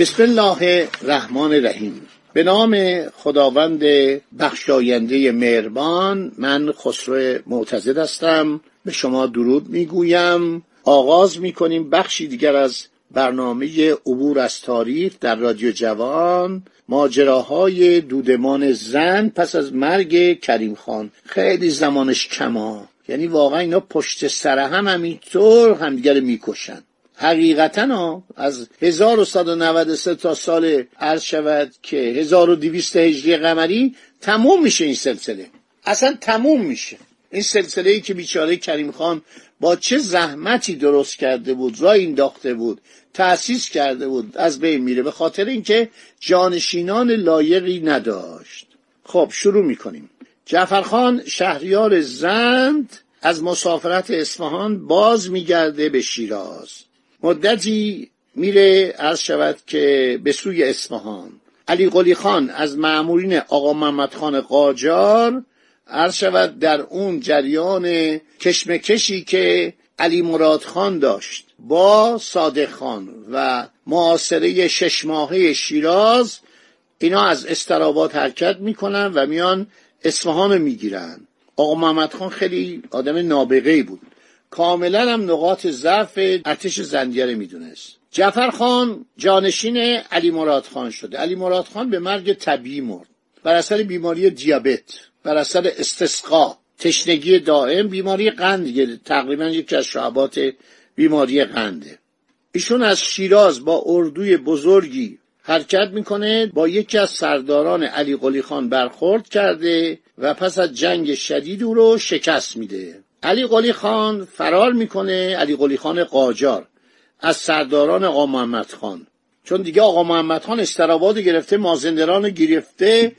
بسم الله الرحمن الرحیم. به نام خداوند بخشاینده مهربان من خسرو معتزد هستم. به شما درود می‌گویم. آغاز می‌کنیم بخشی دیگر از برنامه عبور از تاریخ در رادیو جوان. ماجراهای دودمان زن پس از مرگ کریم خان. خیلی زمانش کما یعنی واقعا اینا پشت سر هم همینطور همدیگر می‌کشن. حقیقتا از 1193 تا سال عرض شود که 1200 هجری قمری تموم میشه این سلسله. اصلا تموم میشه. این سلسله ای که بیچاره کریم خان با چه زحمتی درست کرده بود را انداخته بود تأسیس کرده بود از بین میره به خاطر اینکه جانشینان لایقی نداشت. خب شروع می‌کنیم. جعفرخان شهریار زند از مسافرت اصفهان باز میگرده به شیراز. مدتی میره عرض شود که به سوی اصفهان. علی قلی خان از معمولین آقا محمد خان قاجار عرض شود در اون جریان کشمکشی که علی مراد خان داشت با صادق خان و معاصره شش ماهه شیراز اینا از استرابات حرکت می‌کنن و میان اصفهان می‌گیرن. آقا محمد خان خیلی آدم نابغه بود. کاملا هم نقاط ضعف ارتش زنجره می‌دونست. جعفر خان جانشین علی مراد خان شده. علی مراد خان به مرگ طبیعی مرد. بر اثر بیماری دیابت بر اثر استسقا تشنگی دائم بیماری قند تقریبا یکی از شعبات بیماری قنده ایشون از شیراز با اردوی بزرگی حرکت می‌کنه با یکی از سرداران علی قلی خان برخورد کرده و پس از جنگ شدید او رو شکست میده. علی قلی خان فرار می‌کنه علی قلی خان قاجار از سرداران آقا محمد خان. چون دیگه آقا محمد خان استراباد گرفته مازندران گرفته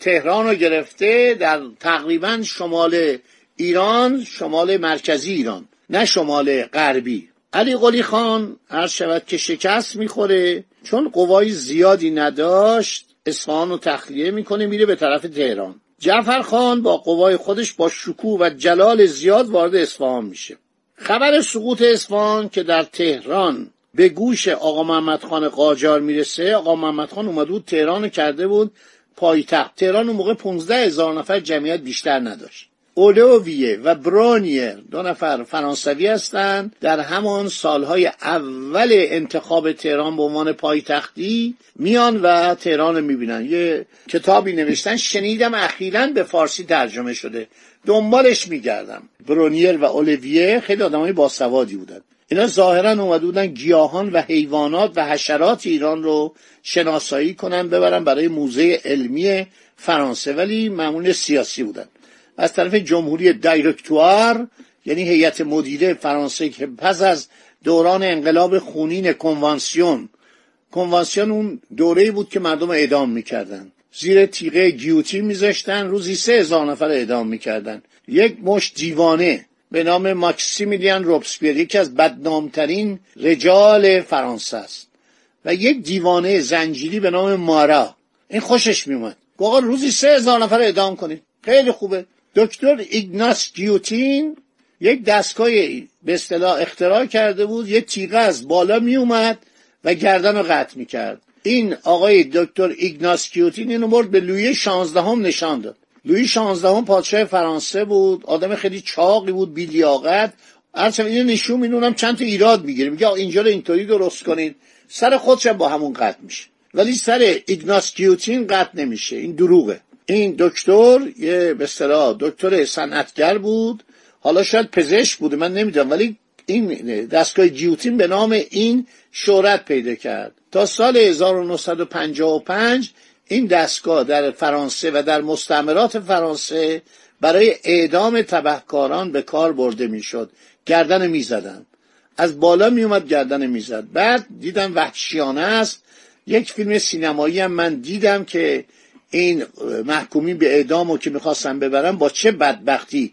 تهران رو گرفته در تقریبا شمال ایران شمال مرکزی ایران نه شمال غربی. علی قلی خان هر شود که شکست می‌خوره چون قوای زیادی نداشت اصفهان رو تخلیه می‌کنه میره به طرف تهران. جعفر خان با قوای خودش با شکوه و جلال زیاد وارد اصفهان میشه. خبر سقوط اصفهان که در تهران به گوش آقا محمد خان قاجار می‌رسه آقا محمد خان اومده بود تهران کرده بود پایتخت. تهران اون موقع 15 هزار نفر جمعیت بیشتر نداشت. اولوویه و برونیر دو نفر فرانسوی هستند در همان سالهای اول انتخاب تهران به عنوان پایتختی میان و تهران رو می‌بینن. یه کتابی نوشتن. شنیدم اخیرا به فارسی ترجمه شده. دنبالش میگردم. برونیر و اولویه خیلی آدمای باسوادی بودن. اینا ظاهرا اومده بودن گیاهان و حیوانات و حشرات ایران رو شناسایی کنن ببرن برای موزه علمی فرانسه ولی معمول سیاسی بودن. از طرف جمهوری دایرکتوار یعنی هیئت مدیره فرانسه که پس از دوران انقلاب خونین کنوانسیون. کنوانسیون اون دوره بود که مردم اعدام می‌کردن. زیر تیغه گیوتی میذاشتن روزی سه هزار نفر اعدام می‌کردن. یک مش دیوانه به نام ماکسیمیلیان روبسپیر یکی از بدنامترین رجال فرانسه است. و یک دیوانه زنجیری به نام مارا. این خوشش میومد آقا روزی سه هزار نفر اعدام کنید. خیلی خوبه. دکتر ایگناس گیوتین یک دستگاه به اصطلاح اختراع کرده بود یک تیغه از بالا می اومد و گردن رو قطع می کرد. این آقای دکتر ایگناس گیوتین اینو برد به لویی شانزدهم نشان داد. لویی شانزدهم پادشاه فرانسه بود آدم خیلی چاقی بود بیلیاقت. هرچند اینو نشون می‌دونم چند تا ایراد می‌گیره. میگه اینجا رو اینطوری درست کنید سر خودش با همون قطع میشه. ولی سر ایگناس گیوتین قطع نمیشه. این دروغه. این دکتر یه به اصطلاح دکتر صنعتگر بود. حالا شاید پزشک بوده من نمی‌دونم ولی این دستگاه گیوتین به نام این شهرت پیدا کرد. تا سال 1955 این دستگاه در فرانسه و در مستعمرات فرانسه برای اعدام تبهکاران به کار برده می‌شد. گردن می‌زدن. از بالا میومد گردن می‌زد. بعد دیدم وحشیانه است. یک فیلم سینمایی هم من دیدم که این محکومی به اعدام و که می‌خواستن ببرن با چه بدبختی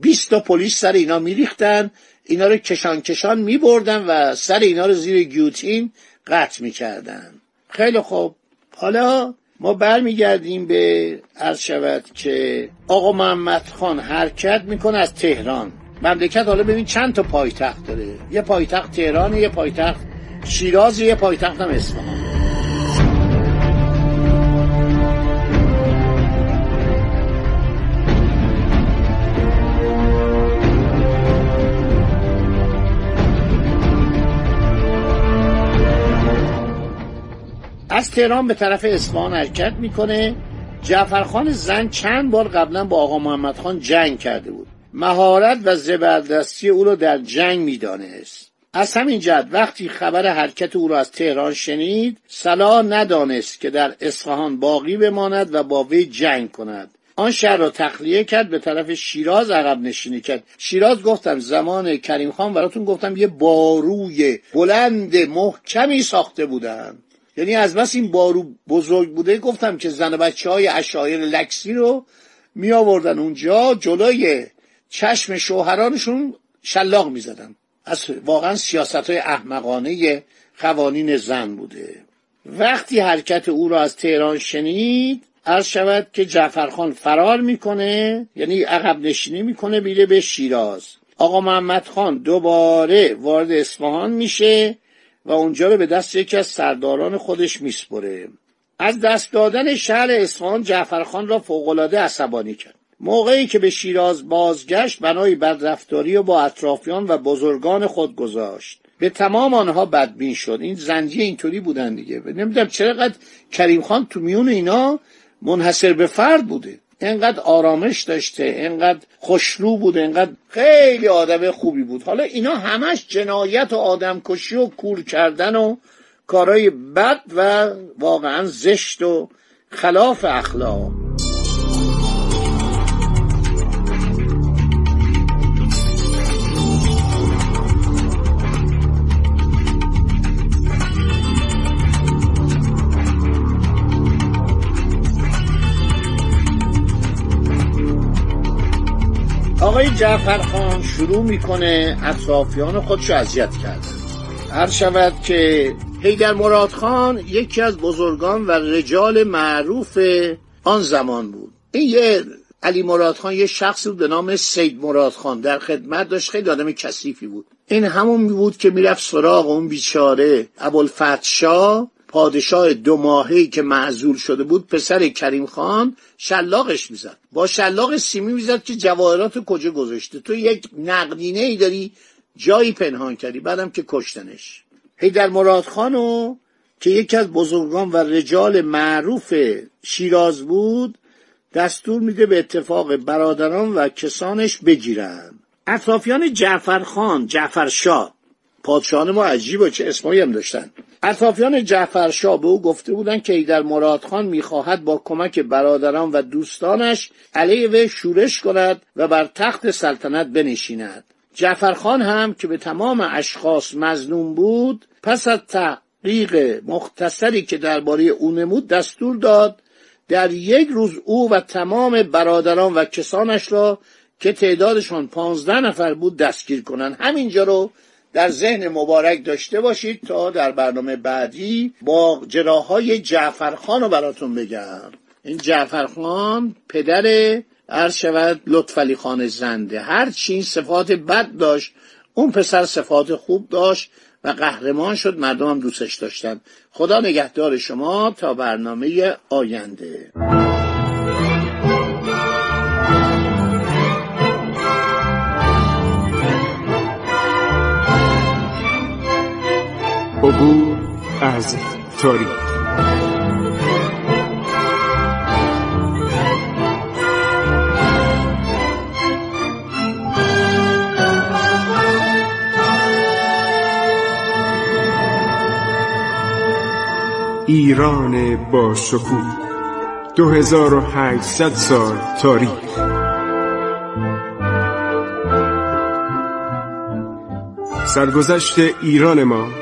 20 تا پلیس سر اینا میریختن اینا رو کشان کشان میبردن و سر اینا رو زیر گیوتین قطع می‌کردن. خیلی خوب. حالا ما برمیگردیم به عرض شود که آقا محمد خان حرکت می‌کنه از تهران. مملکت حالا ببین چند تا پایتخت داره. یه پایتخت تهران یه پایتخت شیراز یه پایتخت هم اصفهان. تهران به طرف اصفهان حرکت می‌کنه. جعفرخان زن چند بار قبلا با آقا محمد خان جنگ کرده بود. مهارت و زبردستی او را در جنگ می‌دانست. از همین جد وقتی خبر حرکت او را از تهران شنید صلاح ندانست که در اصفهان باقی بماند و با وی جنگ کند. آن شهر را تخلیه کرد به طرف شیراز عقب نشینی کرد. شیراز گفتم زمان کریم خان براتون گفتم یه باروی بلند محکمی ساخته بودن. یعنی از بس این بارو بزرگ بوده گفتم که زن بچه های اشایر لکسی رو می آوردن اونجا جلوی چشم شوهرانشون شلاق می زدن. از واقعا سیاست های احمقانه قوانین زن بوده. وقتی حرکت او را از تهران شنید عرض شود که جعفرخان فرار می‌کنه یعنی عقب نشینی می‌کنه بیره به شیراز. آقا محمد خان دوباره وارد اصفهان میشه. و اونجا رو به دست یکی از سرداران خودش میسپره. از دست دادن شهر اصفهان جعفرخان را فوقالعاده عصبانی کرد. موقعی که به شیراز بازگشت بنای بدرفتاری و با اطرافیان و بزرگان خود گذاشت. به تمام آنها بدبین شد. این زنجی اینطوری بودن دیگه. نمی‌دونم چرا قد کریم خان تو میون اینا منحصر به فرد بوده. انقدر آرامش داشته انقدر خوشرو بوده انقدر خیلی آدم خوبی بود. حالا اینا همش جنایت و آدمکشی و کور کردن و کارهای بد و واقعا زشت و خلاف اخلاق. آقای جعفرخان شروع می‌کنه اطرافیان خودش اذیت کردن. هر شود که حیدر مراد خان یکی از بزرگان و رجال معروف آن زمان بود. این یه علی مراد خان یه شخصی بود به نام سید مراد خان. در خدمت داشت خیلی آدم کثیفی بود. این همون بود که می‌رفت سراغ اون بیچاره ابوالفتح پادشاه دو ماهی که معزول شده بود پسر کریم خان شلاقش می‌زد. با شلاق سیمی می‌زد که جواهرات کجا گذاشته؟ تو یک نقدینه ای داری جایی پنهان کردی بعدم که کشتنش. هیدر مراد خانو که یکی از بزرگان و رجال معروف شیراز بود دستور میده به اتفاق برادران و کسانش بگیرن. اطرافیان جعفر خان جعفر شاه پادشاهان ما عجیبه چه اسمایی هم داشتن. اطرافیان جعفرشاه به او گفته بودند که ایدر مراد خان می‌خواهد با کمک برادران و دوستانش علیه وی شورش کند و بر تخت سلطنت بنشیند. جعفرخان هم که به تمام اشخاص مزنون بود پس از تحقیق مختصری که درباره او نمود دستور داد در یک روز او و تمام برادران و کسانش را که تعدادشان پانزده نفر بود دستگیر کنند. همینجا رو در ذهن مبارک داشته باشید تا در برنامه بعدی با جراهای جعفرخان رو براتون بگم. این جعفرخان پدر عرض شود لطفعلی خان زنده. هر چی صفات بد داشت اون پسر صفات خوب داشت و قهرمان شد مردم هم دوستش داشتن. خدا نگهدار شما تا برنامه آینده. عبور از تاریخ. ایران با شکوه 2800 سال تاریخ. سرگذشت ایران ما